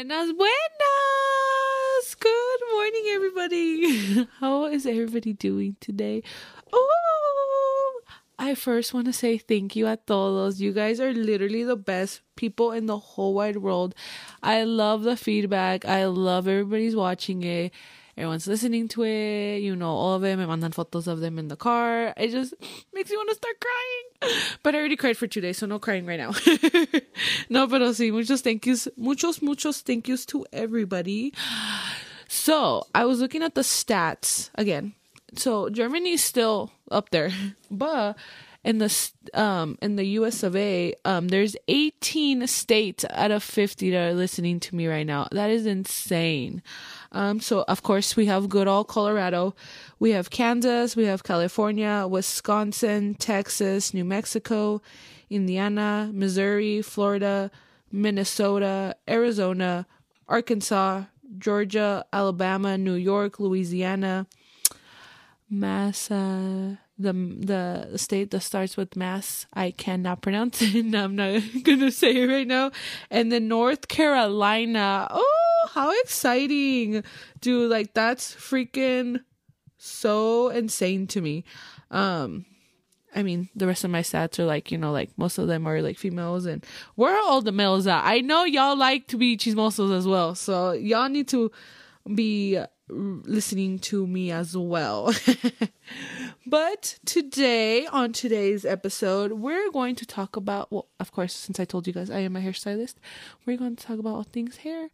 Buenas, buenas. Good morning, everybody. How is everybody doing today? Oh, I first want to say thank you a todos. You guys are literally the best people in the whole wide world. I love the feedback. I love everybody's watching it. Everyone's listening to it. You know, all of them. Me mandan fotos of them in the car. It just makes me want to start crying. But I already cried for two days, so no crying right now. no, pero sí, muchos thank yous. Muchos, muchos thank yous to everybody. So I was looking at the stats again. So Germany's still up there, but in the um in the US of A, um there's 18 states out of 50 that are listening to me right now. That is insane. Um so of course we have good old Colorado, we have Kansas, we have California, Wisconsin, Texas, New Mexico, Indiana, Missouri, Florida, Minnesota, Arizona, Arkansas, Georgia, Alabama, New York, Louisiana, Mass, uh, the the state that starts with Mass. I cannot pronounce it. and I'm not gonna say it right now. And then North Carolina. Oh, how exciting, dude! Like that's freaking so insane to me. Um, I mean, the rest of my stats are like, you know, like most of them are like females, and where are all the males at? I know y'all like to be chismosos as well, so y'all need to be listening to me as well. but today, on today's episode, we're going to talk about, well, of course, since I told you guys I am a hairstylist, we're going to talk about all things hair.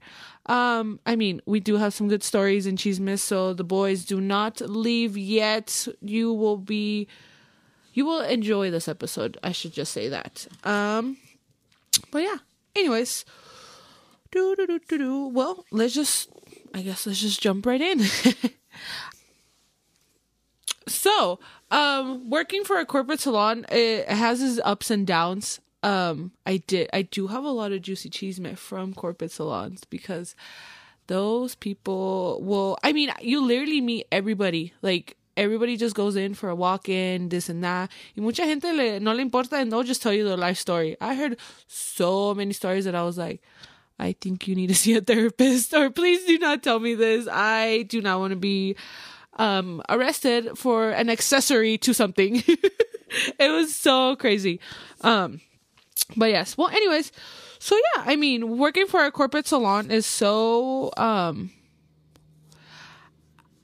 Um, I mean, we do have some good stories and in Chismes, so the boys do not leave yet. You will be you will enjoy this episode. I should just say that. Um, but yeah. Anyways, do do do do do. Well, let's just. I guess let's just jump right in. so, um, working for a corporate salon, it has its ups and downs. Um, I did. I do have a lot of juicy cheese from corporate salons because those people will. I mean, you literally meet everybody. Like everybody just goes in for a walk in, this and that. Y mucha gente le, no le importa and they'll just tell you their life story. I heard so many stories that I was like, I think you need to see a therapist or please do not tell me this. I do not want to be um arrested for an accessory to something. it was so crazy. Um but yes. Well anyways, so yeah, I mean, working for a corporate salon is so um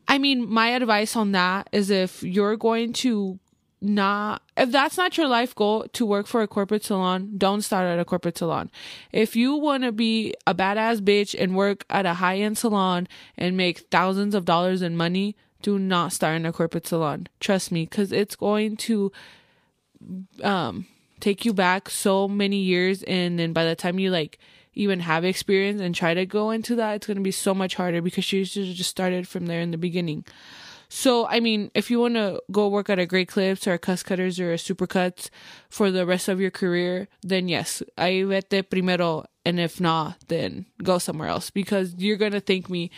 I mean, my advice on that is if you're going to not if that's not your life goal to work for a corporate salon, don't start at a corporate salon. If you want to be a badass bitch and work at a high-end salon and make thousands of dollars in money, do not start in a corporate salon. Trust me cuz it's going to um take you back so many years and then by the time you like even have experience and try to go into that, it's going to be so much harder because you should have just started from there in the beginning. So, I mean, if you want to go work at a Great Clips or a Cost Cutters or a Supercuts for the rest of your career, then yes, ahí vete primero. And if not, then go somewhere else because you're going to thank me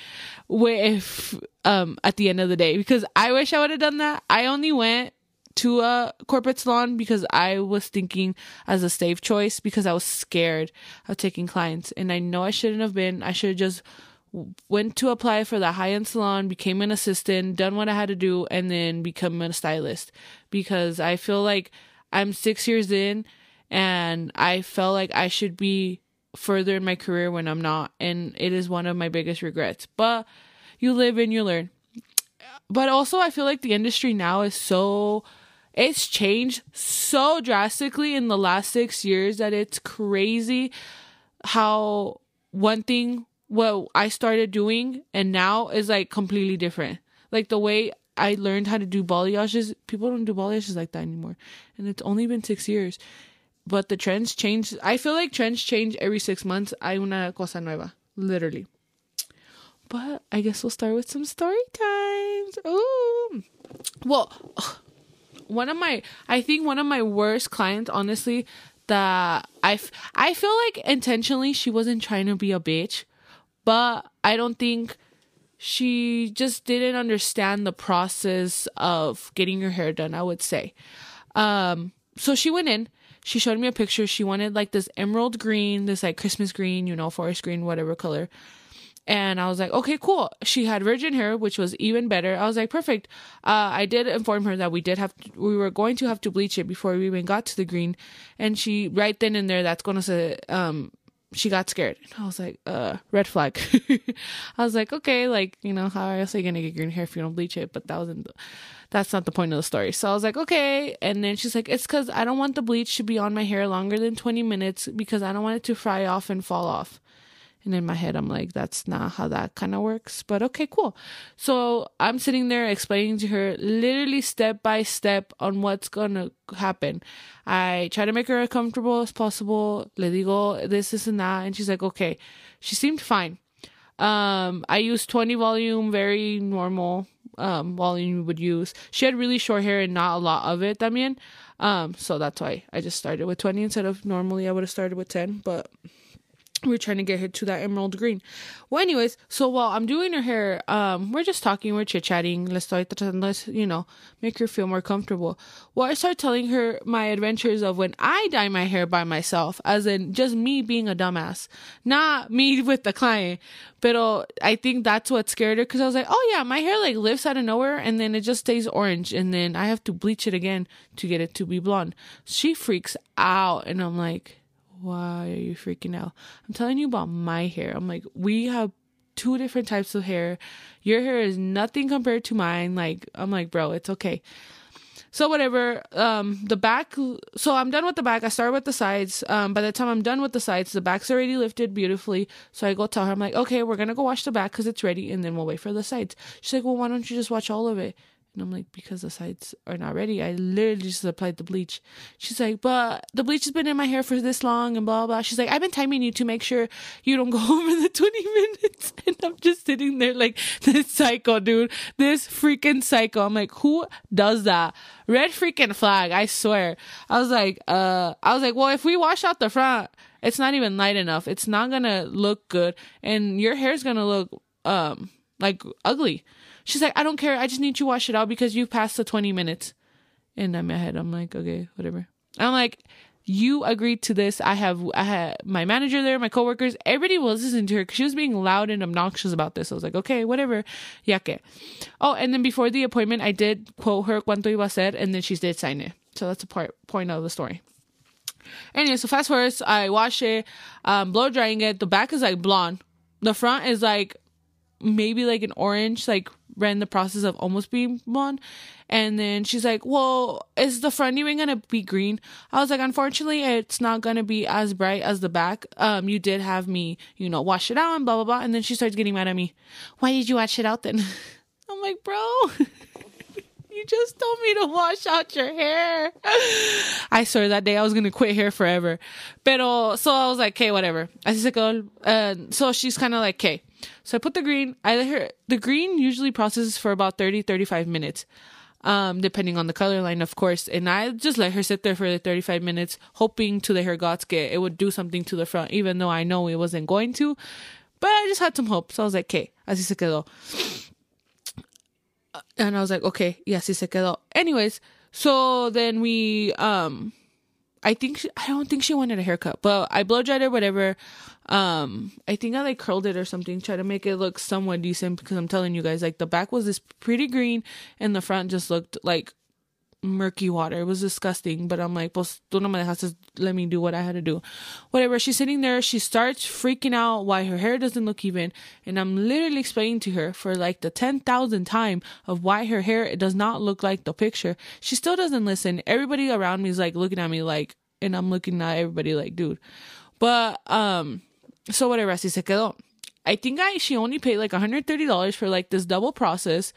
if, um, at the end of the day, because I wish I would have done that. I only went to a corporate salon because I was thinking as a safe choice because I was scared of taking clients and I know I shouldn't have been. I should have just went to apply for the high end salon, became an assistant, done what I had to do, and then become a stylist because I feel like I'm six years in and I felt like I should be further in my career when I'm not. And it is one of my biggest regrets. But you live and you learn. But also, I feel like the industry now is so it's changed so drastically in the last six years that it's crazy how one thing what I started doing and now is like completely different. Like the way I learned how to do balayages, people don't do balayages like that anymore. And it's only been six years. But the trends change. I feel like trends change every six months. Hay una cosa nueva. Literally. But I guess we'll start with some story times. Ooh. Well, one of my I think one of my worst clients honestly that I I feel like intentionally she wasn't trying to be a bitch, but I don't think she just didn't understand the process of getting your hair done, I would say. Um so she went in she showed me a picture. She wanted like this emerald green, this like Christmas green, you know, forest green, whatever color. And I was like, okay, cool. She had virgin hair, which was even better. I was like, perfect. Uh, I did inform her that we did have, to, we were going to have to bleach it before we even got to the green. And she, right then and there, that's going to say, um, she got scared. And I was like, uh, red flag. I was like, okay, like, you know, how else are you to get green hair if you don't bleach it? But that wasn't, that's not the point of the story. So I was like, okay. And then she's like, it's because I don't want the bleach to be on my hair longer than 20 minutes because I don't want it to fry off and fall off. And in my head, I'm like, that's not how that kind of works. But okay, cool. So I'm sitting there explaining to her literally step by step on what's going to happen. I try to make her as comfortable as possible. Le digo this, this, and that. And she's like, okay. She seemed fine. Um, I used 20 volume, very normal um volume you would use. She had really short hair and not a lot of it, también. Um, so that's why I just started with 20 instead of normally I would have started with 10, but we're trying to get her to that emerald green. Well, anyways, so while I'm doing her hair, um, we're just talking, we're chit chatting. Let's start, let's you know, make her feel more comfortable. Well, I start telling her my adventures of when I dye my hair by myself, as in just me being a dumbass, not me with the client. But I think that's what scared her because I was like, oh yeah, my hair like lifts out of nowhere and then it just stays orange and then I have to bleach it again to get it to be blonde. She freaks out and I'm like why are you freaking out? I'm telling you about my hair. I'm like, we have two different types of hair. Your hair is nothing compared to mine. Like, I'm like, bro, it's okay. So whatever. Um, the back. So I'm done with the back. I start with the sides. Um, by the time I'm done with the sides, the back's already lifted beautifully. So I go tell her, I'm like, okay, we're gonna go wash the back because it's ready, and then we'll wait for the sides. She's like, well, why don't you just watch all of it? And I'm like, because the sides are not ready. I literally just applied the bleach. She's like, but the bleach has been in my hair for this long and blah, blah. She's like, I've been timing you to make sure you don't go over the 20 minutes. And I'm just sitting there like, this psycho, dude. This freaking psycho. I'm like, who does that? Red freaking flag. I swear. I was like, uh, I was like, well, if we wash out the front, it's not even light enough. It's not gonna look good. And your hair's gonna look, um, like ugly. She's like, I don't care. I just need you to wash it out because you've passed the 20 minutes. And in my head, I'm like, okay, whatever. I'm like, you agreed to this. I have, I had my manager there, my coworkers, everybody was listening to her because she was being loud and obnoxious about this. I was like, okay, whatever. Ya que. Oh, and then before the appointment, I did quote her cuánto iba a ser, and then she did sign it. So that's a part, point of the story. Anyway, so fast forward, I wash it, um, blow drying it. The back is like blonde. The front is like maybe like an orange, like ran the process of almost being blonde. And then she's like, Well, is the front even gonna be green? I was like, Unfortunately, it's not gonna be as bright as the back. Um, you did have me, you know, wash it out and blah blah blah. And then she starts getting mad at me. Why did you wash it out then? I'm like, bro. you just told me to wash out your hair. I swear that day I was gonna quit hair forever. Pero so I was like, okay, whatever. Se quedó. Uh, so she's kind of like, okay. So I put the green. I let her. The green usually processes for about 30, 35 minutes, um, depending on the color line, of course. And I just let her sit there for the 35 minutes, hoping to the get it would do something to the front, even though I know it wasn't going to. But I just had some hope. So I was like, okay, así se quedó. And I was like, okay, y así se quedó. Anyways, so then we, um, I think she, I don't think she wanted a haircut, but I blow dried her, whatever. Um, I think I like curled it or something, try to make it look somewhat decent because I'm telling you guys, like the back was this pretty green and the front just looked like murky water. It was disgusting, but I'm like, pues tú no me dejaste let me do what I had to do. Whatever. She's sitting there, she starts freaking out why her hair doesn't look even, and I'm literally explaining to her for like the 10,000th time of why her hair it does not look like the picture. She still doesn't listen. Everybody around me is like looking at me like, and I'm looking at everybody like, dude. But, um, so whatever, así se quedó. I think I she only paid like $130 for like this double process.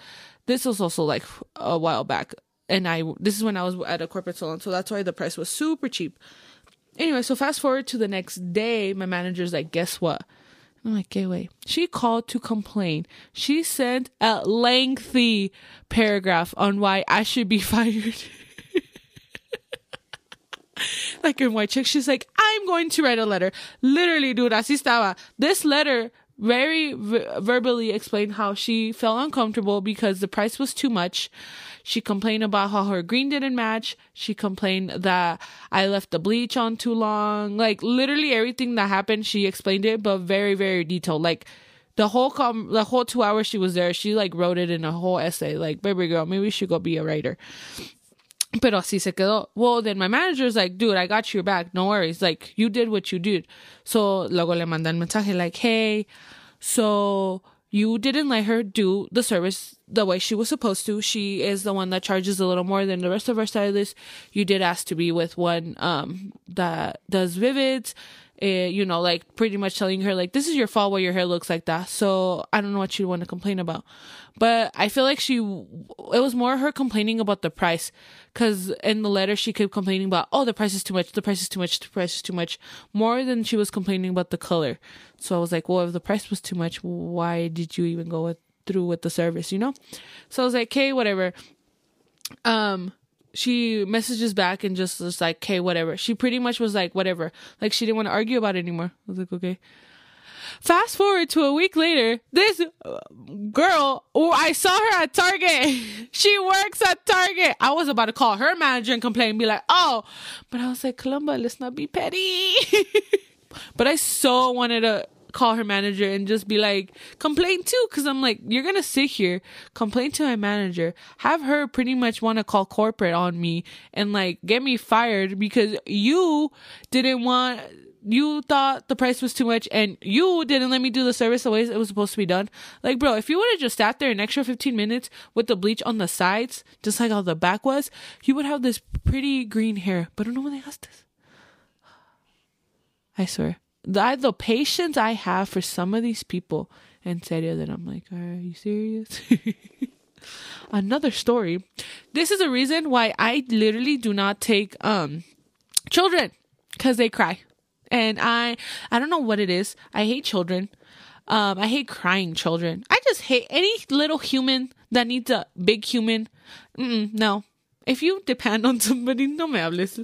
This was also like a while back. And I this is when I was at a corporate salon, so that's why the price was super cheap. Anyway, so fast forward to the next day, my manager's like, guess what? I'm like, okay, wait. She called to complain. She sent a lengthy paragraph on why I should be fired. like in White Chick, she's like, I'm going to write a letter. Literally, dude, así estaba. This letter very verbally explained how she felt uncomfortable because the price was too much. She complained about how her green didn't match. She complained that I left the bleach on too long. Like literally everything that happened, she explained it, but very, very detailed. Like the whole com the whole two hours she was there, she like wrote it in a whole essay. Like, baby girl, maybe you should go be a writer. Pero así se quedó. Well, then my manager's like, dude, I got your back. No worries. Like, you did what you did. So, luego le mandan mensaje like, hey, so you didn't let her do the service the way she was supposed to. She is the one that charges a little more than the rest of our stylists. You did ask to be with one um that does vivids uh, you know, like pretty much telling her like, this is your fault why your hair looks like that. So I don't know what you want to complain about. But I feel like she, it was more her complaining about the price. Cause in the letter she kept complaining about, oh, the price is too much, the price is too much, the price is too much, more than she was complaining about the color. So I was like, well, if the price was too much, why did you even go with, through with the service, you know? So I was like, okay, whatever. Um, she messages back and just was like, okay, whatever. She pretty much was like, whatever. Like she didn't want to argue about it anymore. I was like, okay. Fast forward to a week later, this uh, girl, oh, I saw her at Target. She works at Target. I was about to call her manager and complain and be like, oh, but I was like, Columba, let's not be petty. but I so wanted to call her manager and just be like, complain too. Cause I'm like, you're gonna sit here, complain to my manager, have her pretty much want to call corporate on me and like get me fired because you didn't want, you thought the price was too much and you didn't let me do the service the way it was supposed to be done. Like, bro, if you would have just sat there an extra 15 minutes with the bleach on the sides, just like how the back was, you would have this pretty green hair. But no one asked this. I swear the, the patience I have for some of these people, in serio, that I'm like, are you serious? Another story. This is a reason why I literally do not take um children because they cry, and I I don't know what it is. I hate children. Um, I hate crying children. I just hate any little human that needs a big human. Mm-mm, no, if you depend on somebody, no me hables.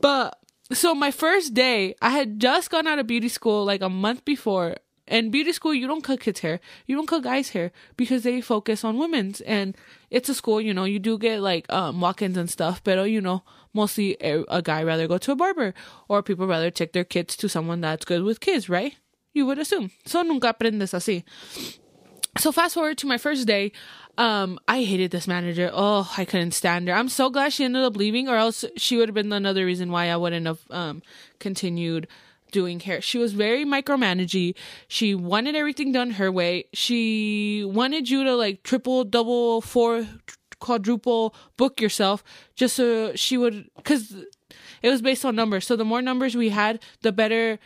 But so my first day, I had just gone out of beauty school like a month before. And beauty school, you don't cut kids' hair, you don't cut guys' hair because they focus on women's. And it's a school, you know, you do get like um, walk-ins and stuff, but you know, mostly a, a guy rather go to a barber or people rather take their kids to someone that's good with kids, right? You would assume. So nunca aprendes así. So fast forward to my first day, um, I hated this manager. Oh, I couldn't stand her. I'm so glad she ended up leaving, or else she would have been another reason why I wouldn't have um continued doing hair. She was very micromanaging. She wanted everything done her way. She wanted you to like triple, double, four, quadruple book yourself just so she would because it was based on numbers. So the more numbers we had, the better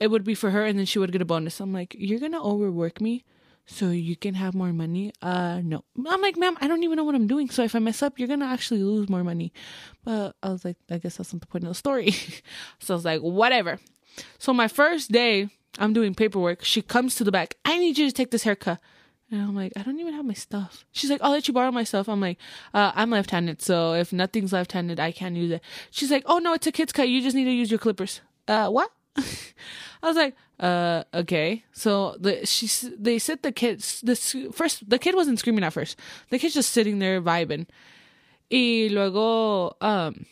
it would be for her, and then she would get a bonus. I'm like, you're gonna overwork me so you can have more money. Uh, no. I'm like, ma'am, I don't even know what I'm doing. So if I mess up, you're gonna actually lose more money. But I was like, I guess that's not the point of the story. so I was like, whatever. So my first day, I'm doing paperwork. She comes to the back. I need you to take this haircut. And I'm like, I don't even have my stuff. She's like, I'll let you borrow my stuff. I'm like, uh, I'm left handed. So if nothing's left handed, I can't use it. She's like, oh no, it's a kid's cut. You just need to use your clippers. Uh, what? I was like, uh, okay. So the she they sit the kids. This first the kid wasn't screaming at first. The kid's just sitting there vibing. Y luego, um,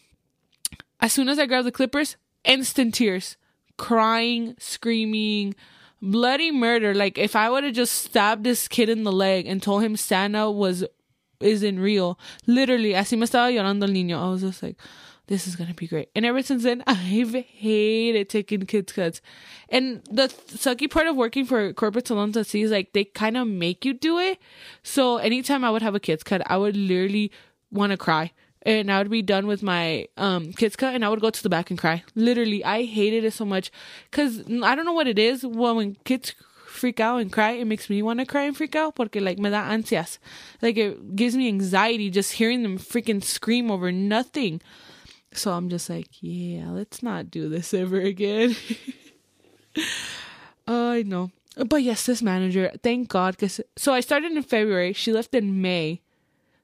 as soon as I grabbed the clippers, instant tears, crying, screaming, bloody murder. Like if I would have just stabbed this kid in the leg and told him Santa was isn't real, literally, así me estaba llorando el niño. I was just like, this is gonna be great. And ever since then, I've hated taking kids cuts. And the sucky part of working for corporate salons at sea is like they kind of make you do it. So anytime I would have a kids cut, I would literally want to cry. And I would be done with my um kids cut, and I would go to the back and cry. Literally, I hated it so much because I don't know what it is. Well, when kids freak out and cry, it makes me want to cry and freak out porque like me da ansias. Like it gives me anxiety just hearing them freaking scream over nothing. So I'm just like, yeah, let's not do this ever again. I know. But yes, this manager, thank God. Cause, so I started in February. She left in May.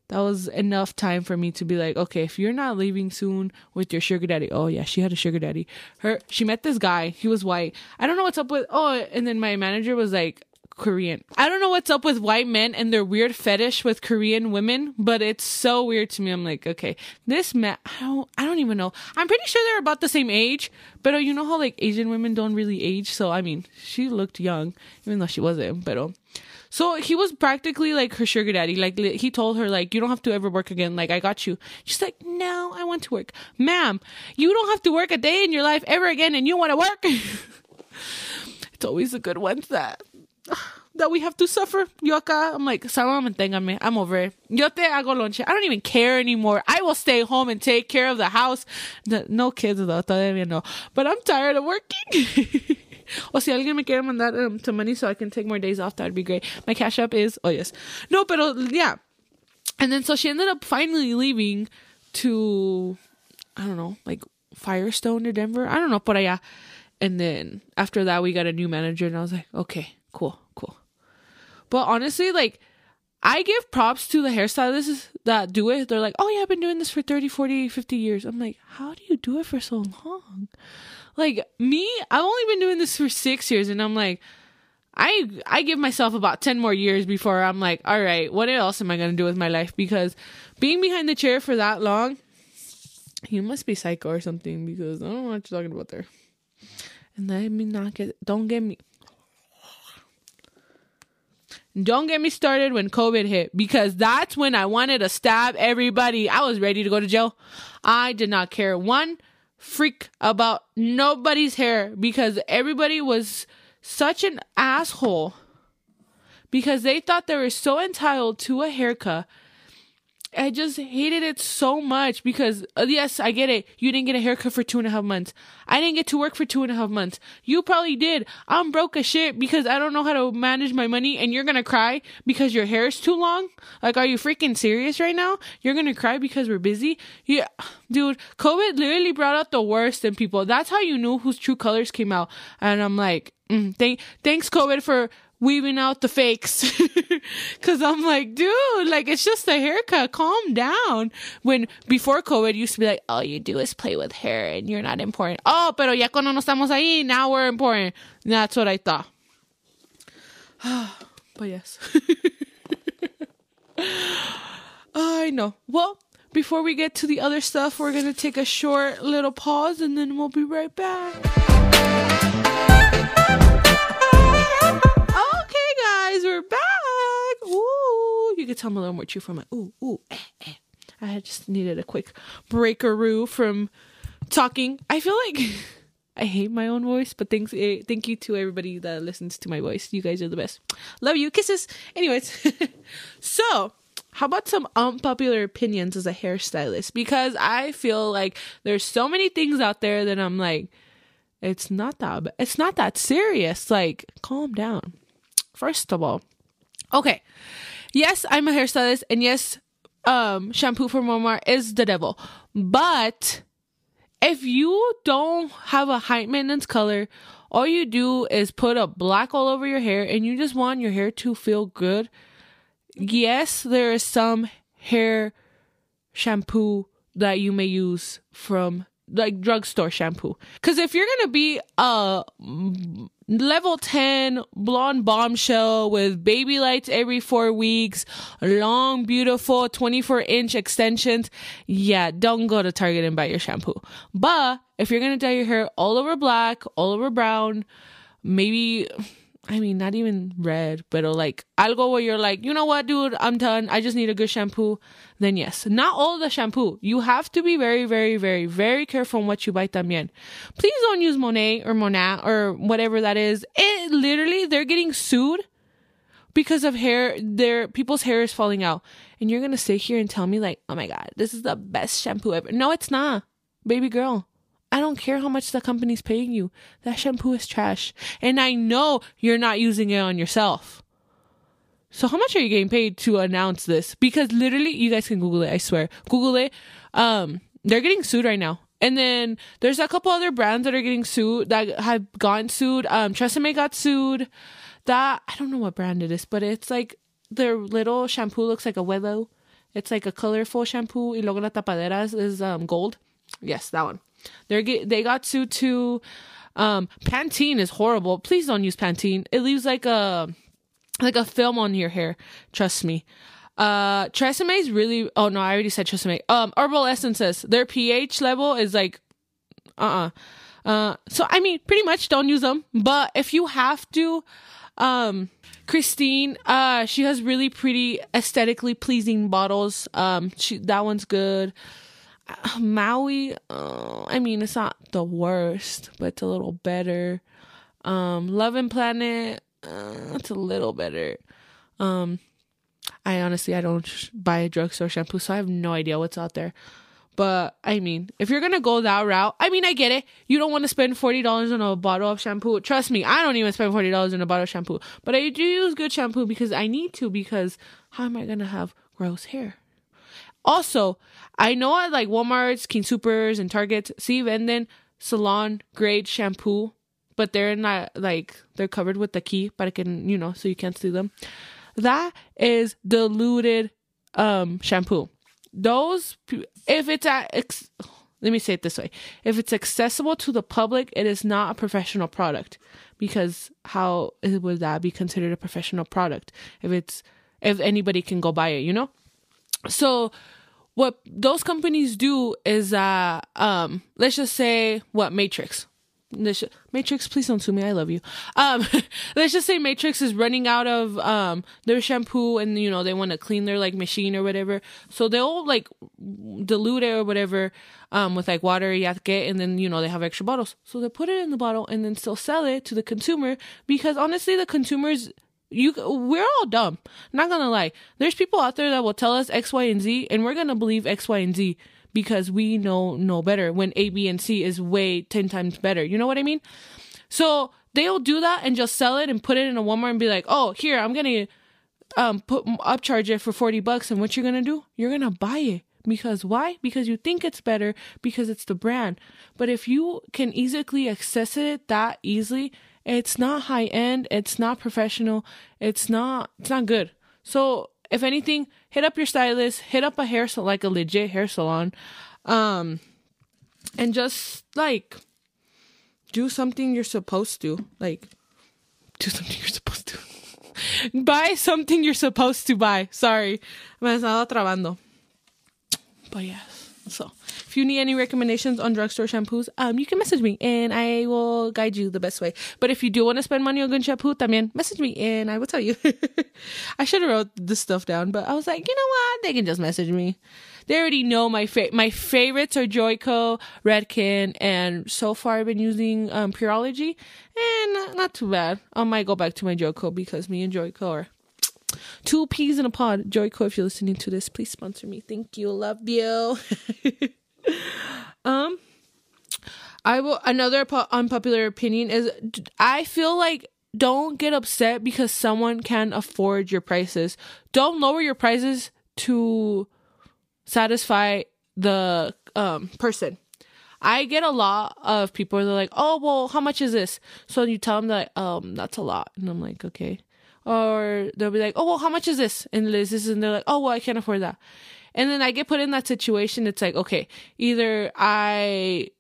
that was enough time for me to be like, okay, if you're not leaving soon with your sugar daddy, oh yeah, she had a sugar daddy. Her, she met this guy. He was white. I don't know what's up with. Oh, and then my manager was like, Korean. I don't know what's up with white men and their weird fetish with Korean women, but it's so weird to me. I'm like, okay, this man, I don't, I don't even know. I'm pretty sure they're about the same age, but uh, you know how like Asian women don't really age. So I mean, she looked young, even though she wasn't. But um, so he was practically like her sugar daddy. Like he told her, like you don't have to ever work again. Like I got you. She's like, no, I want to work, ma'am. You don't have to work a day in your life ever again, and you want to work. it's always the good ones that that we have to suffer. Yo acá, I'm like, Salama, manténgame. I'm over it. Yo te hago lonche. I don't even care anymore. I will stay home and take care of the house. No kids though, todavía no. But I'm tired of working. o si alguien me quiere mandar um, some money so I can take more days off, that'd be great. My cash app is, oh yes. No, pero yeah. And then so she ended up finally leaving to, I don't know, like Firestone or Denver. I don't know, por allá. And then after that, we got a new manager, and I was like, okay, cool, cool. But honestly, like, I give props to the hairstylists that do it. They're like, oh, yeah, I've been doing this for 30, 40, 50 years. I'm like, how do you do it for so long? Like, me, I've only been doing this for six years, and I'm like, I I give myself about 10 more years before I'm like, all right, what else am I going to do with my life? Because being behind the chair for that long, you must be psycho or something because I don't know what you're talking about there. And let me not get, don't get me, don't get me started when COVID hit because that's when I wanted to stab everybody. I was ready to go to jail. I did not care one freak about nobody's hair because everybody was such an asshole because they thought they were so entitled to a haircut I just hated it so much because, uh, yes, I get it. You didn't get a haircut for two and a half months. I didn't get to work for two and a half months. You probably did. I'm broke as shit because I don't know how to manage my money and you're gonna cry because your hair is too long? Like, are you freaking serious right now? You're gonna cry because we're busy? Yeah, dude, COVID literally brought out the worst in people. That's how you knew whose true colors came out. And I'm like, mm, thank, thanks COVID for weaving out the fakes. Cause I'm like, dude, like it's just a haircut. Calm down. When before COVID used to be like, all you do is play with hair and you're not important. Oh, pero ya cuando no estamos ahí, now we're important. That's what I thought. but yes. I know. Well, before we get to the other stuff, we're to take a short little pause and then we'll be right back. Could tell little more true from my ooh, ooh, eh, eh. I just needed a quick breakaroo from talking. I feel like I hate my own voice, but thanks, eh, thank you to everybody that listens to my voice. You guys are the best. Love you. Kisses. Anyways, so how about some unpopular opinions as a hairstylist? Because I feel like there's so many things out there that I'm like, it's not that it's not that serious. Like, calm down. First of all, okay, yes, I'm a hairstylist, and yes, um, shampoo from Walmart is the devil. But if you don't have a high maintenance color, all you do is put a black all over your hair, and you just want your hair to feel good. Yes, there is some hair shampoo that you may use from like drugstore shampoo. Because if you're gonna be a level 10 blonde bombshell with baby lights every four weeks, long, beautiful 24 inch extensions. Yeah, don't go to Target and buy your shampoo. But if you're going to dye your hair all over black, all over brown, maybe I mean, not even red, but like algo where you're like, you know what, dude, I'm done. I just need a good shampoo. Then yes, not all the shampoo. You have to be very, very, very, very careful on what you buy también. Please don't use Monet or Monat or whatever that is. It literally, they're getting sued because of hair. Their people's hair is falling out, and you're gonna sit here and tell me like, oh my god, this is the best shampoo ever. No, it's not, baby girl. I don't care how much the company's paying you. That shampoo is trash. And I know you're not using it on yourself. So how much are you getting paid to announce this? Because literally, you guys can Google it, I swear. Google it. Um, they're getting sued right now. And then there's a couple other brands that are getting sued that have gotten sued. Um, Tresemme got sued. That I don't know what brand it is, but it's like their little shampoo looks like a willow It's like a colorful shampoo. Y luego la tapadera is, is um, gold. Yes, that one. They're get, they got sued to um Pantene is horrible. Please don't use Pantene. It leaves like a like a film on your hair. Trust me. Uh Tresemme is really oh no, I already said Tresemme. Um Herbal Essences, their pH level is like uh-uh. Uh so I mean pretty much don't use them. But if you have to, um Kristin Ess, uh she has really pretty aesthetically pleasing bottles. Um she that one's good. Maui, uh, I mean, it's not the worst, but it's a little better. Um, Love and Planet, uh, it's a little better. Um, I honestly, I don't sh- buy a drugstore shampoo, so I have no idea what's out there. But I mean, if you're gonna go that route, I mean, I get it. You don't want to spend forty dollars on a bottle of shampoo. Trust me, I don't even spend forty dollars on a bottle of shampoo. But I do use good shampoo because I need to. Because how am I gonna have gross hair? Also, I know at like Walmart's, King Supers, and Targets, see venden salon grade shampoo, but they're not like they're covered with the key, but I can you know so you can't see them. That is diluted um shampoo. Those if it's at ex- let me say it this way: if it's accessible to the public, it is not a professional product because how would that be considered a professional product if it's if anybody can go buy it, you know? So what those companies do is uh um let's just say what Matrix. Matrix, please don't sue me. I love you. Um, let's just say Matrix is running out of um their shampoo, and you know they want to clean their like machine or whatever. So they'll like dilute it or whatever um with like water, yatke, and then you know they have extra bottles. So they put it in the bottle and then still sell it to the consumer because honestly, the consumers you we're all dumb. not gonna lie. There's people out there that will tell us X, Y, and Z, and we're gonna believe X, Y, and Z because we know no better when A, B, and C is way ten times better. You know what I mean? So they'll do that and just sell it and put it in a Walmart and be like, "Oh, here I'm gonna um put upcharge it for forty bucks." And what you're gonna do? You're gonna buy it because why? Because you think it's better because it's the brand. But if you can easily access it that easily, it's not high end, it's not professional, it's not it's not good. So if anything, hit up your stylist, hit up a hair salon like a legit hair salon, um, and just like do something you're supposed to. Like do something you're supposed to. buy something you're supposed to buy. Sorry. Me estaba trabando. But yes. So if you need any recommendations on drugstore shampoos, um, you can message me and I will guide you the best way. But if you do want to spend money on good shampoo, también message me and I will tell you. I should have wrote this stuff down, but I was like, you know what? They can just message me. They already know my fa- my favorites are Joico, Redken, and so far I've been using um, Pureology, and not, too bad. I might go back to my Joico because me and Joico are two peas in a pod. Joico, if you're listening to this, please sponsor me. Thank you. Love you. um, I will. Another unpopular opinion is I feel like don't get upset because someone can afford your prices. Don't lower your prices to satisfy the um person. I get a lot of people that are like, "Oh, well, how much is this?" So you tell them that, um, that's a lot, and I'm like, okay. Or they'll be like, "Oh, well, how much is this?" And this is, and they're like, "Oh, well, I can't afford that." And then I get put in that situation. It's like, okay, either I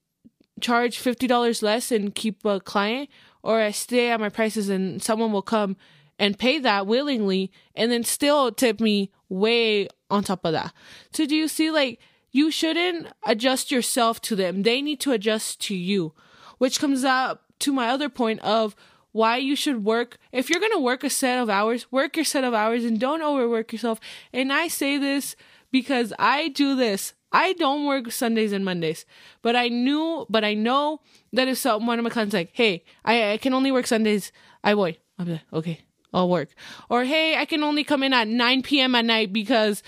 charge $50 less and keep a client, or I stay at my prices and someone will come and pay that willingly and then still tip me way on top of that. So do you see like you shouldn't adjust yourself to them. They need to adjust to you, which comes up to my other point of why you should work. If you're going to work a set of hours, work your set of hours and don't overwork yourself. And I say this because I do this. I don't work Sundays and Mondays, but I knew, but I know that if some, one of my clients like, hey, I, I can only work Sundays, I. I'll be like, okay, I'll work. Or hey, I can only come in at 9 p.m. at night because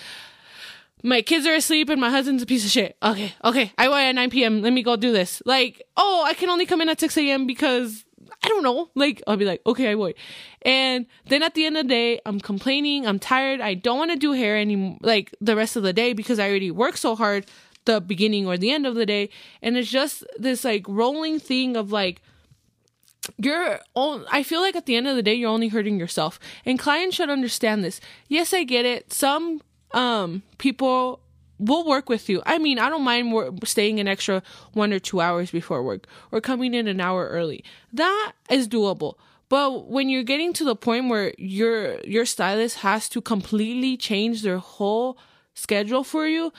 my kids are asleep and my husband's a piece of shit. Okay, okay, I voy at 9 p.m. Let me go do this. Like, oh, I can only come in at 6 a.m. because I don't know. Like, I'll be like, okay, I would. And then at the end of the day, I'm complaining. I'm tired. I don't want to do hair anymore, like the rest of the day because I already worked so hard the beginning or the end of the day. And it's just this like rolling thing of like, you're I feel like at the end of the day, you're only hurting yourself. And clients should understand this. Yes, I get it. Some um people will work with you. I mean, I don't mind staying an extra one or two hours before work or coming in an hour early. That is doable. But when you're getting to the point where your your stylist has to completely change their whole schedule for you,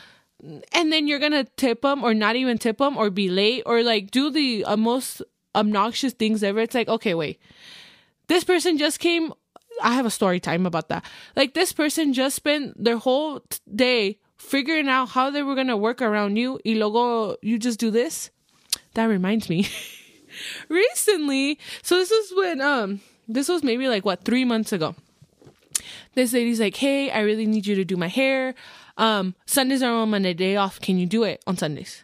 and then you're gonna tip them or not even tip them or be late or like do the uh, most obnoxious things ever. It's like, okay, wait, this person just came. I have a story time about that. Like this person just spent their whole day figuring out how they were gonna work around you. Y luego you just do this. That reminds me. Recently, so this is when um this was maybe like what three months ago. This lady's like, "Hey, I really need you to do my hair. Um, Sundays are on my day off. Can you do it on Sundays?"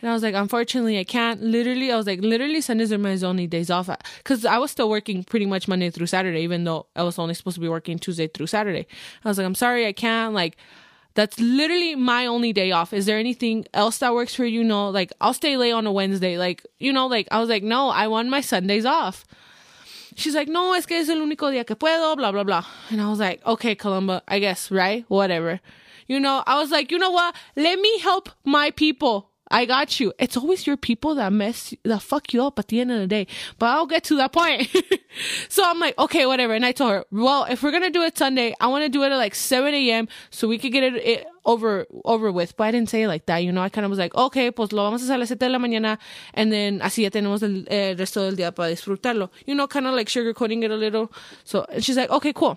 And I was like, unfortunately, I can't. Literally, I was like, literally, Sundays are my only days off. Because I was still working pretty much Monday through Saturday, even though I was only supposed to be working Tuesday through Saturday. I was like, I'm sorry, I can't. Like, that's literally my only day off. Is there anything else that works for you? No, like, I'll stay late on a Wednesday. Like, you know, like, I was like, no, I want my Sundays off. She's like, no, es que es el único día que puedo, blah, blah, blah. And I was like, okay, Columba, I guess, right? Whatever. You know, I was like, you know what? Let me help my people. I got you. It's always your people that mess, that fuck you up at the end of the day. But I'll get to that point. so I'm like, okay, whatever. And I told her, well, if we're going to do it Sunday, I want to do it at like 7 a.m. so we could get it, it, over, over with. But I didn't say it like that. You know, I kind of was like, okay, pues lo vamos a hacer a las 7 de la mañana. And then así ya tenemos el, el resto del día para disfrutarlo. You know, kind of like sugarcoating it a little. So, and she's like, okay, cool.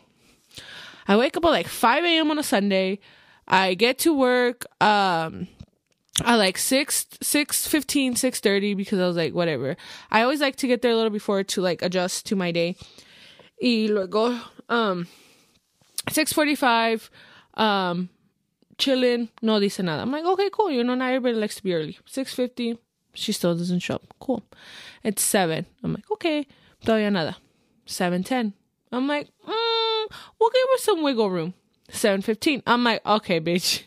I wake up at like 5 a.m. on a Sunday. I get to work. Um, I like six six fifteen six thirty because I was like whatever. I always like to get there a little before to like adjust to my day. Y luego um six forty five um chilling no dice nada. I'm like okay cool you know not everybody likes to be early. Six fifty she still doesn't show up. Cool. It's seven. I'm like okay todavía nada. Seven ten. I'm like mm, we'll give her some wiggle room. Seven fifteen. I'm like okay bitch.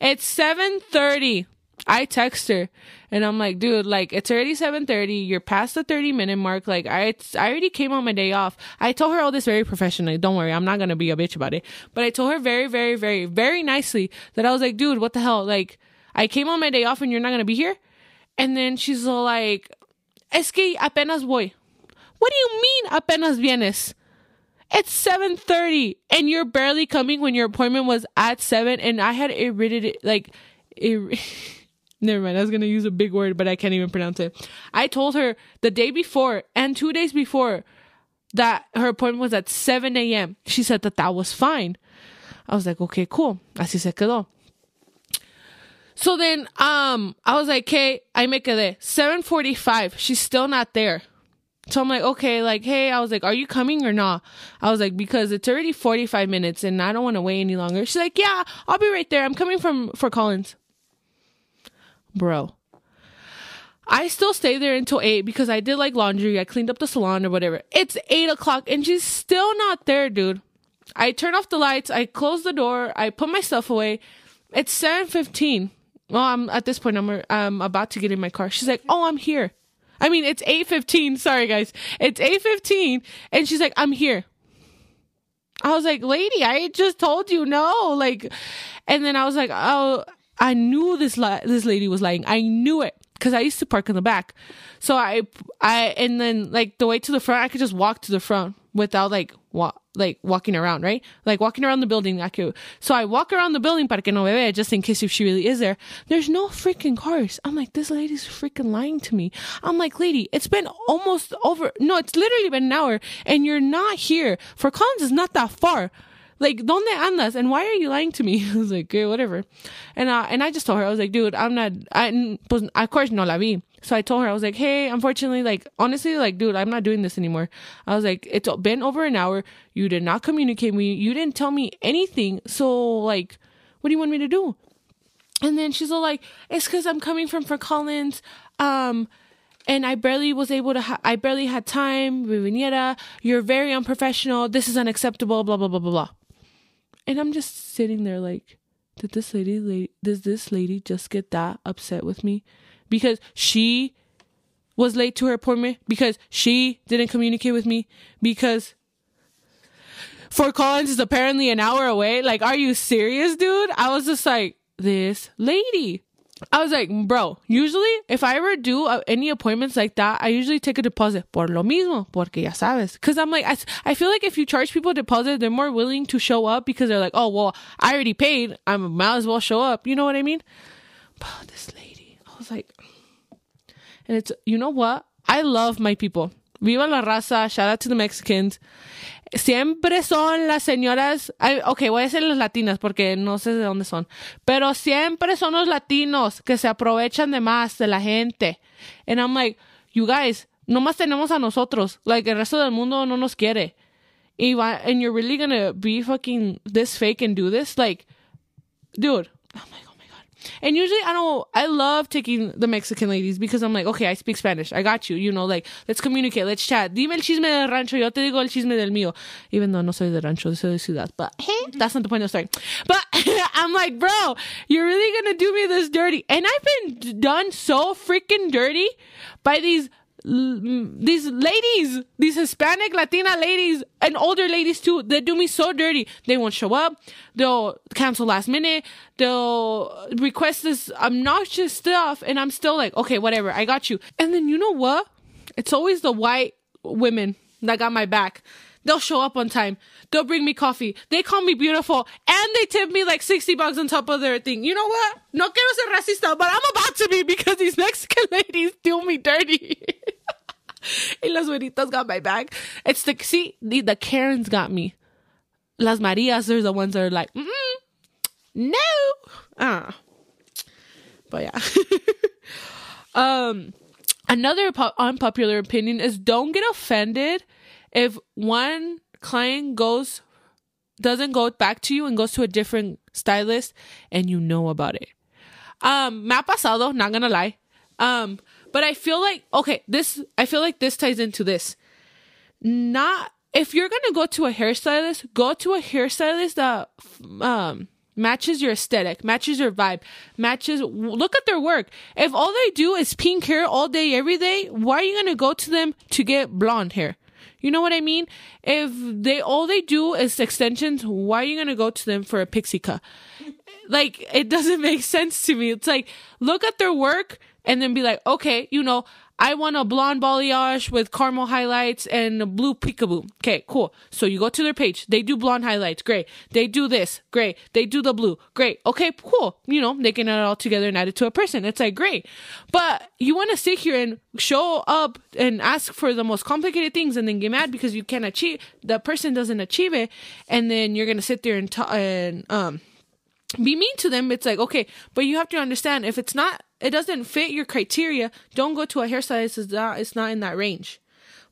It's seven thirty. I text her and I'm like, dude, like it's already 7:30. You're past the 30 minute mark. Like I, I already came on my day off. I told her all this very professionally. Don't worry, I'm not gonna be a bitch about it. But I told her very, very, very, very nicely that I was like, dude, what the hell? Like I came on my day off and you're not gonna be here. And then she's all like, es que apenas voy. What do you mean apenas vienes? It's 7:30 and you're barely coming when your appointment was at 7 and I had irritated it like it Never mind. I was gonna use a big word, but I can't even pronounce it. I told her the day before and two days before that her appointment was at 7 a.m. She said that that was fine. I was like, okay, cool. Así se quedó. So then, um, I was like, okay, I me quedé. 745. She's still not there. So I'm like, okay, like, hey, I was like, are you coming or not? I was like, because it's already 45 minutes and I don't want to wait any longer. She's like, yeah, I'll be right there. I'm coming from, Fort Collins bro. I still stay there until eight because I did like laundry. I cleaned up the salon or whatever. It's eight o'clock and she's still not there, dude. I turn off the lights. I close the door. I put my stuff away. It's seven fifteen. Well, I'm at this point. I'm I'm about to get in my car. She's like, "Oh, I'm here." I mean, it's eight fifteen. Sorry, guys. It's eight fifteen, and she's like, "I'm here." I was like, "Lady, I just told you no." Like, and then I was like, "Oh." I knew this li- this lady was lying. I knew it because I used to park in the back. So I I and then like the way to the front, I could just walk to the front without like walk like walking around, right? Like walking around the building. I could. So I walk around the building para no vea, just in case if she really is there. There's no freaking cars. I'm like, this lady's freaking lying to me. I'm like, lady, it's been almost over. No, it's literally been an hour, and you're not here. Fort Collins is not that far like donde andas? And why are you lying to me? I was like okay whatever. And uh, and i just told her i was like dude i'm not i pues, of course no la vi. So i told her i was like hey unfortunately like honestly like dude i'm not doing this anymore. I was like it's been over an hour. You did not communicate with me. You didn't tell me anything. So like what do you want me to do? And then she's all like it's because i'm coming from Fort Collins um and I barely was able to, ha- I barely had time. Viniera, you're very unprofessional. This is unacceptable. Blah, blah, blah, blah, blah. And I'm just sitting there like, did this lady, lady does this lady just get that upset with me? Because she was late to her appointment, because she didn't communicate with me, because Fort Collins is apparently an hour away. Like, are you serious, dude? I was just like, this lady. I was like, bro, usually if I ever do uh, any appointments like that, I usually take a deposit por lo mismo, porque ya sabes. Cause I'm like, I, I feel like if you charge people a deposit, they're more willing to show up because they're like, oh, well, I already paid. I might as well show up. You know what I mean? But this lady, I was like, and it's, you know what? I love my people. Viva la raza. Shout out to the Mexicans. Siempre son las señoras. Ok, voy a decir las latinas porque no sé de dónde son. Pero siempre son los latinos que se aprovechan de más de la gente. And I'm like, you guys, nomás tenemos a nosotros. Like, el resto del mundo no nos quiere. Y va, and you're really gonna be fucking this fake and do this? Like, dude. And usually I don't, I love taking the Mexican ladies because I'm like, okay, I speak Spanish. I got you. You know, like, let's communicate, let's chat. Dime el chisme del rancho, yo te digo el chisme del mío. Even though no soy de rancho, soy de ciudad. But hey, that's not the point of the story. But I'm like, bro, you're really gonna do me this dirty. And I've been done so freaking dirty by these these ladies, these Hispanic Latina ladies and older ladies too, they do me so dirty. They won't show up. They'll cancel last minute. They'll request this obnoxious stuff. And I'm still like, okay, whatever. I got you. And then you know what? It's always the white women that got my back. They'll show up on time. They'll bring me coffee. They call me beautiful and they tip me like 60 bucks on top of their thing. You know what? No quiero ser racista, but I'm about to be because these Mexican ladies do me dirty. y las güeritas got my back. It's the, see, the, the Karens got me. Las Marias are the ones that are like, mm no. Ah. But yeah. um, another po- unpopular opinion is don't get offended if one client goes doesn't go back to you and goes to a different stylist and you know about it. Um, me ha pasado, not gonna lie. Um, but I feel like okay, this I feel like this ties into this. Not if you're gonna go to a hairstylist, go to a hairstylist that um matches your aesthetic, matches your vibe, matches look at their work. If all they do is pink hair all day every day, why are you gonna go to them to get blonde hair? You know what I mean? If they all they do is extensions, why are you gonna go to them for a pixie cut? Like it doesn't make sense to me. It's like look at their work and then be like, okay, you know, I want a blonde balayage with caramel highlights and a blue peekaboo. Okay, cool. So you go to their page. They do blonde highlights. Great. They do this. Great. They do the blue. Great. Okay, cool. You know, they can add it all together and add it to a person. It's like, great. But you want to sit here and show up and ask for the most complicated things and then get mad because you can't achieve, the person doesn't achieve it. And then you're going to sit there and, t- and, um, be mean to them. It's like, okay, but you have to understand if it's not it doesn't fit your criteria, don't go to a hairstylist. It's not, it's not in that range.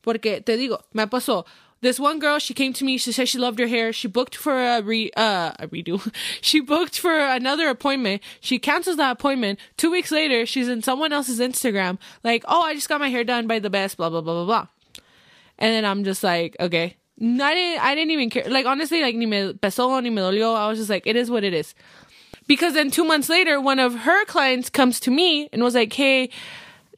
Porque te digo, me pasó. This one girl, she came to me. She said she loved her hair. She booked for a re, uh, a redo. she booked for another appointment. She cancels that appointment. Two weeks later, she's in someone else's Instagram, like, oh, I just got my hair done by the best, blah, blah, blah, blah, blah. And then I'm just like, okay. I didn't, I didn't even care. Like, honestly, like, ni me pesó, ni me dolió. I was just like, it is what it is. Because then two months later, one of her clients comes to me and was like, Hey,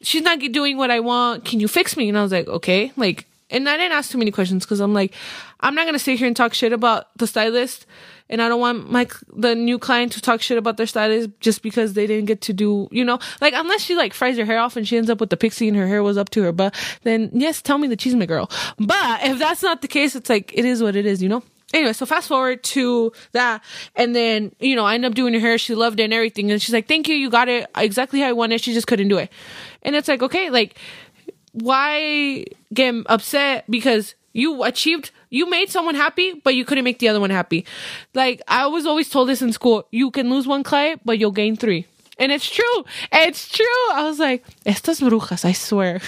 she's not doing what I want. Can you fix me? And I was like, okay. Like, and I didn't ask too many questions because I'm like, I'm not going to sit here and talk shit about the stylist. And I don't want my, the new client to talk shit about their stylist just because they didn't get to do, you know, like unless she like fries her hair off and she ends up with the pixie and her hair was up to her butt, then yes, tell me the cheese girl. But if that's not the case, it's like, it is what it is, you know? Anyway, so fast forward to that. And then, you know, I end up doing her hair. She loved it and everything. And she's like, thank you. You got it exactly how I wanted. She just couldn't do it. And it's like, okay, like, why get upset because you achieved, you made someone happy, but you couldn't make the other one happy. Like, I was always told this in school. You can lose one client, but you'll gain three. And it's true. It's true. I was like, estas brujas, I swear.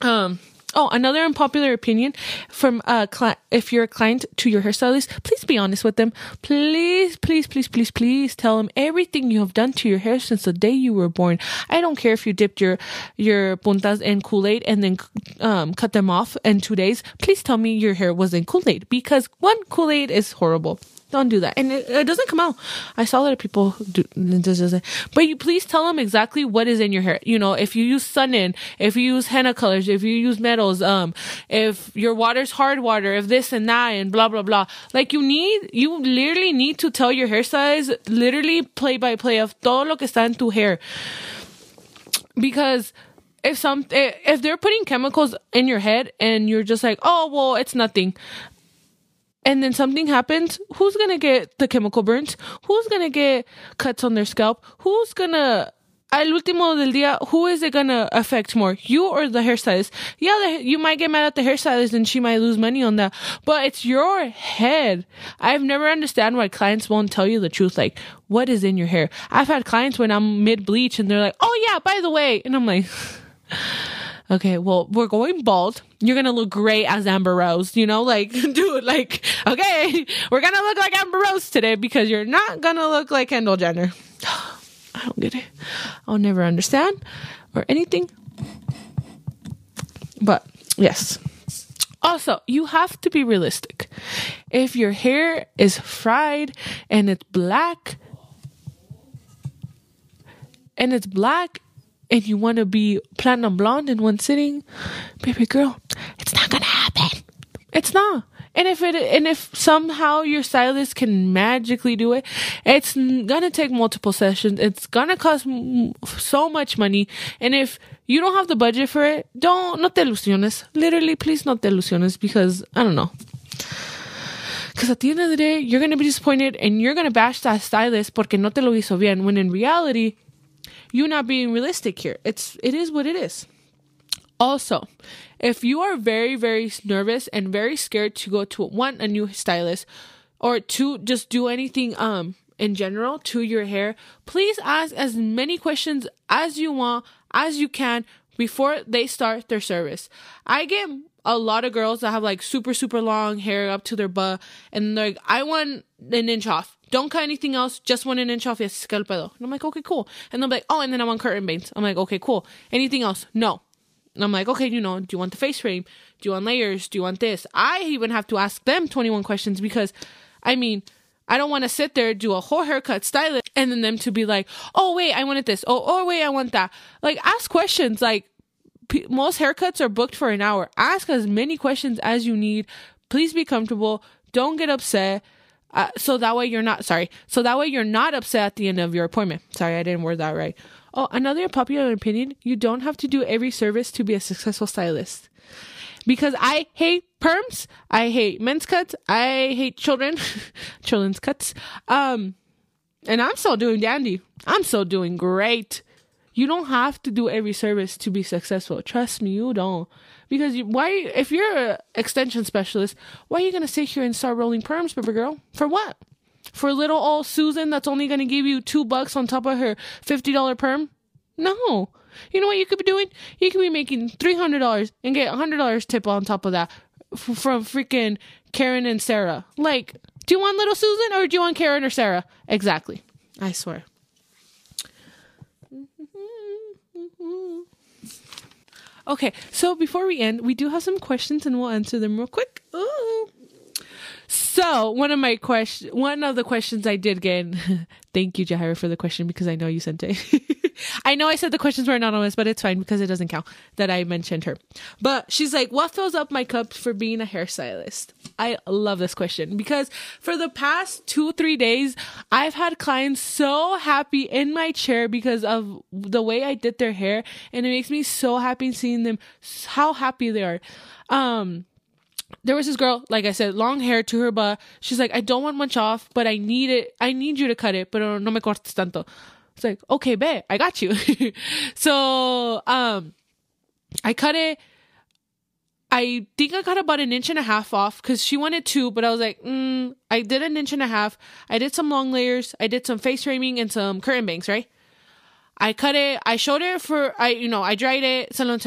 um, Oh, another unpopular opinion from a client. If you're a client to your hairstylist, please be honest with them. Please, please, please, please, please tell them everything you have done to your hair since the day you were born. I don't care if you dipped your your puntas in Kool Aid and then um, cut them off in two days. Please tell me your hair was in Kool Aid because one Kool Aid is horrible. Don't do that. And it, it doesn't come out. I saw a lot of people do. But you please tell them exactly what is in your hair. You know, if you use Sun-In, if you use henna colors, if you use metals, um, if your water's hard water, if this and that and blah blah blah. Like you need, you literally need to tell your hairstylist literally play by play of todo lo que está en tu hair. Because if some if they're putting chemicals in your head and you're just like, oh well, it's nothing and then something happens, who's gonna get the chemical burns? Who's gonna get cuts on their scalp? Who's gonna al último del día, who is it gonna affect more, you or the hairstylist? Yeah, the, you might get mad at the hairstylist and she might lose money on that, but it's your head. I've never understand why clients won't tell you the truth, like what is in your hair. I've had clients when I'm mid bleach and they're like, "Oh yeah, by the way," and I'm like. okay, well, we're going bald. You're gonna look great as Amber Rose, you know, like, dude, like, okay, we're gonna look like Amber Rose today because you're not gonna look like Kendall Jenner. I don't get it. I'll never understand or anything. But yes. Also, you have to be realistic. If your hair is fried and it's black, and it's black and you want to be platinum blonde in one sitting, baby girl, it's not gonna happen. It's not. And if it and if somehow your stylist can magically do it, it's gonna take multiple sessions. It's gonna cost so much money. And if you don't have the budget for it, don't no te ilusiones. Literally, please no te ilusiones because I don't know. Because at the end of the day, you're gonna be disappointed and you're gonna bash that stylist porque no te lo hizo bien. When in reality, you're not being realistic here. It's it is what it is. Also, if you are very very nervous and very scared to go to one a new stylist or to just do anything um in general to your hair, please ask as many questions as you want as you can before they start their service. I get a lot of girls that have like super super long hair up to their butt and like I want an inch off. Don't cut anything else. Just want an inch off. Yes, pedo. And I'm like, okay, cool. And they'll be like, oh, and then I want curtain bangs. I'm like, okay, cool. Anything else? No. And I'm like, okay, you know, do you want the face frame? Do you want layers? Do you want this? I even have to ask them 21 questions because, I mean, I don't want to sit there, do a whole haircut, style it, and then them to be like, oh, wait, I wanted this. Oh, oh, wait, I want that. Like, ask questions. Like, p- most haircuts are booked for an hour. Ask as many questions as you need. Please be comfortable. Don't get upset. Uh, so that way you're not sorry. So that way you're not upset at the end of your appointment. Sorry, I didn't word that right. Oh, another popular opinion: you don't have to do every service to be a successful stylist. Because I hate perms, I hate men's cuts, I hate children, children's cuts. Um, and I'm still doing dandy. I'm still doing great. You don't have to do every service to be successful. Trust me, you don't. Because you, why, if you're an extension specialist, why are you going to sit here and start rolling perms, baby girl? For what? For little old Susan that's only going to give you two bucks on top of her $50 perm? No. You know what you could be doing? You could be making $300 and get $100 tip on top of that f- from freaking Karen and Sarah. Like, do you want little Susan or do you want Karen or Sarah? Exactly. I swear. Okay, so before we end, we do have some questions and we'll answer them real quick. Ooh. So one of my question, one of the questions I did get. thank you, Jahira, for the question because I know you sent it. I know I said the questions were anonymous, but it's fine because it doesn't count that I mentioned her. But she's like, "What fills up my cup for being a hairstylist?" I love this question because for the past two three days, I've had clients so happy in my chair because of the way I did their hair, and it makes me so happy seeing them how happy they are. Um there was this girl, like I said, long hair to her butt. She's like, I don't want much off, but I need it. I need you to cut it, pero no me cortes tanto. It's like, okay, bet, I got you. so, um, I cut it. I think I got about an inch and a half off because she wanted two, but I was like, mm, I did an inch and a half. I did some long layers. I did some face framing and some curtain bangs, right? I cut it. I showed her for, I, you know, I dried it. Se lo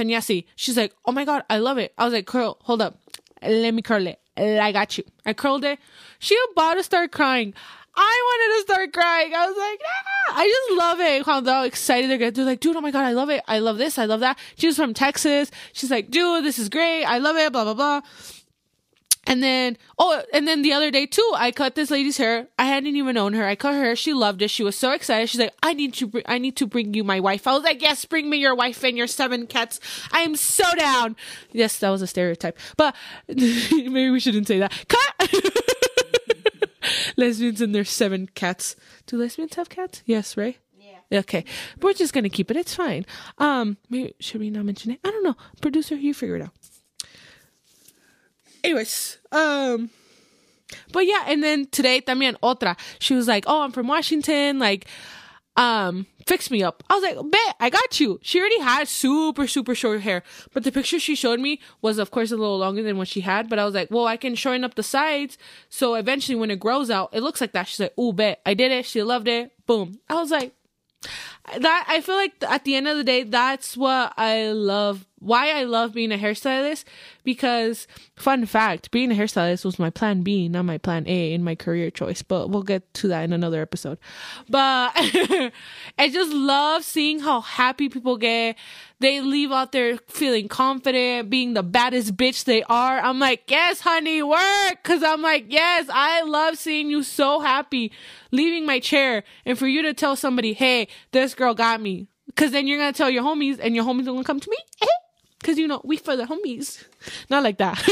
She's like, oh my God, I love it. I was like, curl, hold up let me curl it. I got you. I curled it. She about to start crying. I wanted to start crying. I was like, ah! I just love it how they're excited they're They're like, dude, oh my god, I love it. I love this. I love that. She was from Texas. She's like, dude, this is great. I love it. Blah blah blah. And then, oh, and then the other day too, I cut this lady's hair. I hadn't even known her. I cut her hair. She loved it. She was so excited. She's like, "I need to, br- I need to bring you my wife." I was like, "Yes, bring me your wife and your seven cats. I am so down." Yes, that was a stereotype, but maybe we shouldn't say that. Cut. lesbians and their seven cats. Do lesbians have cats? Yes, right. Yeah. Okay, we're just gonna keep it. It's fine. Um, maybe should we not mention it? I don't know. Producer, you figure it out. Anyways, um, but yeah, and then today también otra. She was like, "Oh, I'm from Washington. Like, um, fix me up." I was like, "Bet, I got you." She already had super super short hair, but the picture she showed me was, of course, a little longer than what she had. But I was like, "Well, I can shorten up the sides, so eventually when it grows out, it looks like that." She's like, "Ooh, bet, I did it." She loved it. Boom. I was like, that I feel like at the end of the day, that's what I love. Why I love being a hairstylist because, fun fact, being a hairstylist was my plan B, not my plan A in my career choice. But we'll get to that in another episode. But I just love seeing how happy people get. They leave out there feeling confident, being the baddest bitch they are. I'm like, yes, honey, work. Cause I'm like, yes, I love seeing you so happy leaving my chair and for you to tell somebody, hey, this girl got me. Cause then you're gonna tell your homies and your homies are gonna come to me. Cause you know, we for the homies. Not like that.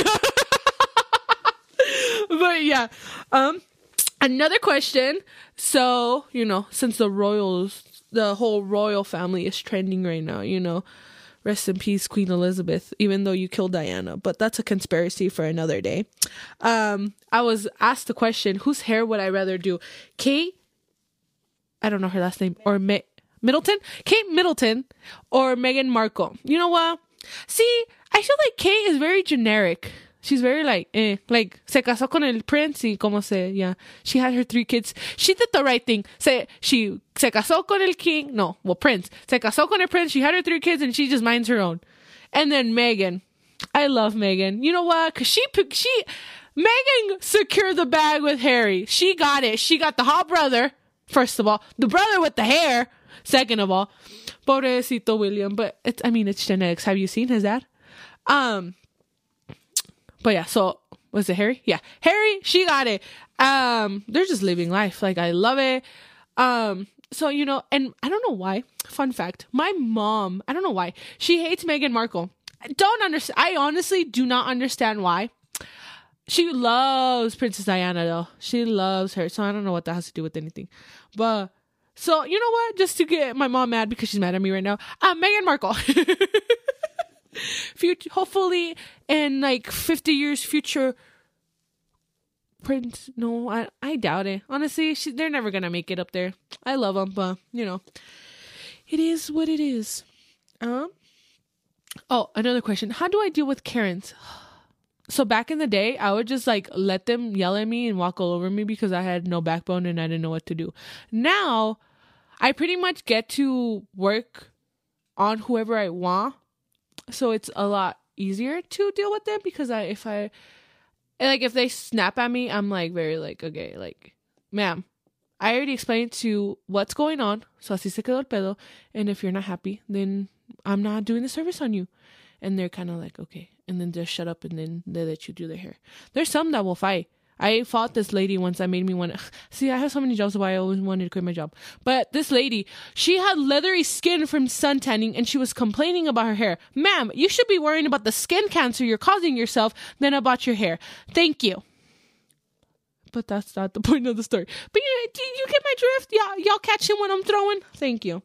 but yeah. Um, another question. So, you know, since the royals, the whole royal family is trending right now, you know, rest in peace, Queen Elizabeth, even though you killed Diana, but that's a conspiracy for another day. Um, I was asked the question, whose hair would I rather do? Kate, I don't know her last name, or Ma- Middleton? Kate Middleton or Meghan Markle. You know what? See, I feel like Kate is very generic. She's very like, eh, like se casó con el prince y como se, yeah. She had her three kids. She did the right thing. Se, she se casó con el king. No, well, prince. Se casó con el prince. She had her three kids and she just minds her own. And then Meghan. I love Meghan. You know what? Cause she, she, Meghan secured the bag with Harry. She got it. She got the hot brother, first of all. The brother with the hair, second of all. Pobrecito William. But it's, I mean, it's genetics. Have you seen his dad? Um, but yeah, so was it Harry? Yeah. Harry, she got it. Um, they're just living life. Like I love it. Um, so you know, and I don't know why. Fun fact: my mom, I don't know why, she hates Meghan Markle. I don't understand. I honestly do not understand why. She loves Princess Diana though. She loves her. So I don't know what that has to do with anything. But so you know what? Just to get my mom mad because she's mad at me right now. Uh, Meghan Markle. future, hopefully in like 50 years future prince no i i doubt it honestly she, they're never gonna make it up there i love them but you know it is what it is um oh another question how do i deal with karens so back in the day i would just like let them yell at me and walk all over me because i had no backbone and i didn't know what to do now i pretty much get to work on whoever i want so it's a lot easier to deal with them because I if I like if they snap at me, I'm like very like okay, like ma'am, I already explained to you what's going on, so así se quedó el pedo, and if you're not happy, then I'm not doing the service on you. And they're kind of like okay, and then just shut up, and then they let you do their hair. There's some that will fight. I fought this lady once that made me want see. I have so many jobs why I always wanted to quit my job. But this lady, she had leathery skin from sun tanning and she was complaining about her hair. Ma'am, you should be worrying about the skin cancer you're causing yourself than about your hair. Thank you. But that's not the point of the story. But you, you get my drift? Y'all, y'all catch him when I'm throwing? Thank you.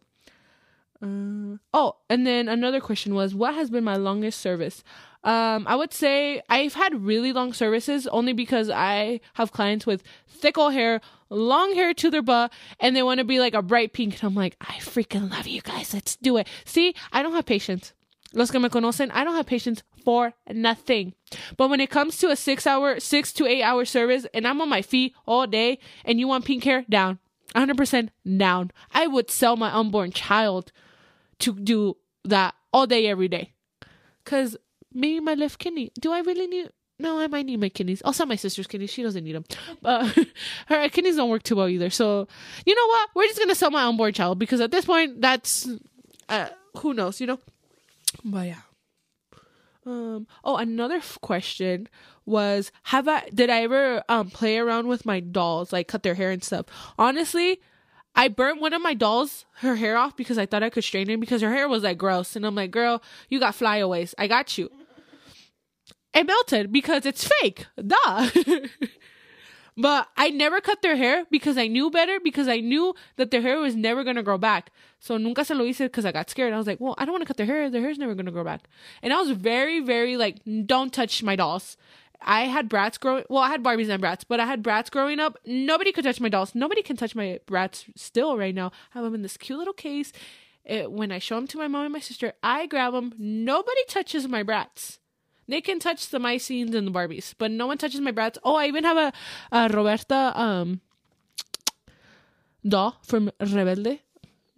Uh, oh, and then another question was, what has been my longest service? Um, I would say I've had really long services only because I have clients with thick old hair, long hair to their butt, and they want to be like a bright pink. And I'm like, I freaking love you guys. Let's do it. See, I don't have patience. Los que me conocen, I don't have patience for nothing. But when it comes to a six hour, six to eight hour service, and I'm on my feet all day, and you want pink hair, down. 100% down. I would sell my unborn child to do that all day, every day. Cause maybe my left kidney. Do I really need? No, I might need my kidneys. Sell my sister's kidneys. She doesn't need them. But her kidneys don't work too well either. So you know what? We're just gonna sell my unborn child because at this point, that's uh, who knows, you know. But yeah. Um. Oh, another f- question was: Have I did I ever um play around with my dolls, like cut their hair and stuff? Honestly, I burnt one of my dolls her hair off because I thought I could straighten it because her hair was like gross, and I'm like, girl, you got flyaways. I got you. It melted because it's fake. Duh. But I never cut their hair because I knew better because I knew that their hair was never to grow back. So nunca se lo hice because I got scared. I was like, well, I don't want to cut their hair. Their hair's never to grow back. And I was very, very like, don't touch my dolls. I had Bratz growing. Well, I had Barbies and Bratz, but I had Bratz growing up. Nobody could touch my dolls. Nobody can touch my Bratz still right now. I have them in this cute little case. It, when I show them to my mom and my sister, I grab them. Nobody touches my Bratz. They can touch the My Scenes and the Barbies, but no one touches my Bratz. Oh, I even have a, a Roberta um doll from Rebelde.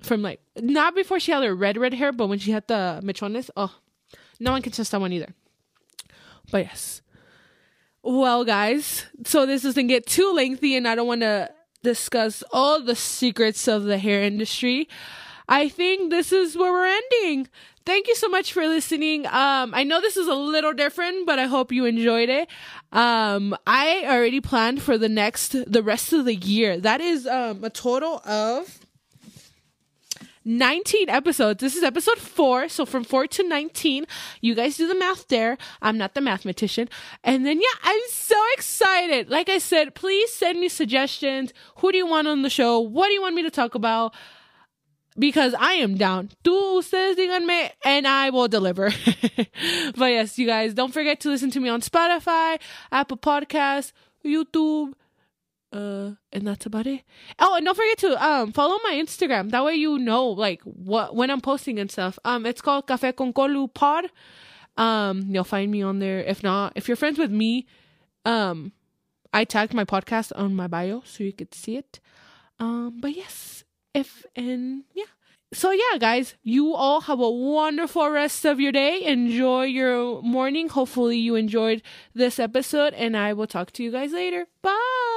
From like not before she had her red red hair, but when she had the mechones. Oh, no one can touch that one either. But yes. Well, guys, so this doesn't get too lengthy, and I don't want to discuss all the secrets of the hair industry. I think this is where we're ending. Thank you so much for listening. Um, I know this is a little different, but I hope you enjoyed it. Um, I already planned for the next, the rest of the year. That is, um, a total of 19 episodes. This is episode four. So from four to 19, you guys do the math there. I'm not the mathematician. And then, yeah, I'm so excited. Like I said, please send me suggestions. Who do you want on the show? What do you want me to talk about? Because I am down. Tú ustedes díganme and I will deliver. but yes, you guys, don't forget to listen to me on Spotify, Apple Podcasts, YouTube, uh, and that's about it. Oh, and don't forget to um follow my Instagram. That way you know like what when I'm posting and stuff. Um, it's called Café con Colu Pod. Um, you'll find me on there. If not, if you're friends with me, um, I tagged my podcast on my bio so you could see it. Um, but yes, if and yeah. So yeah guys you all have a wonderful rest of your day. Enjoy your morning. Hopefully you enjoyed this episode and i will talk to you guys later. Bye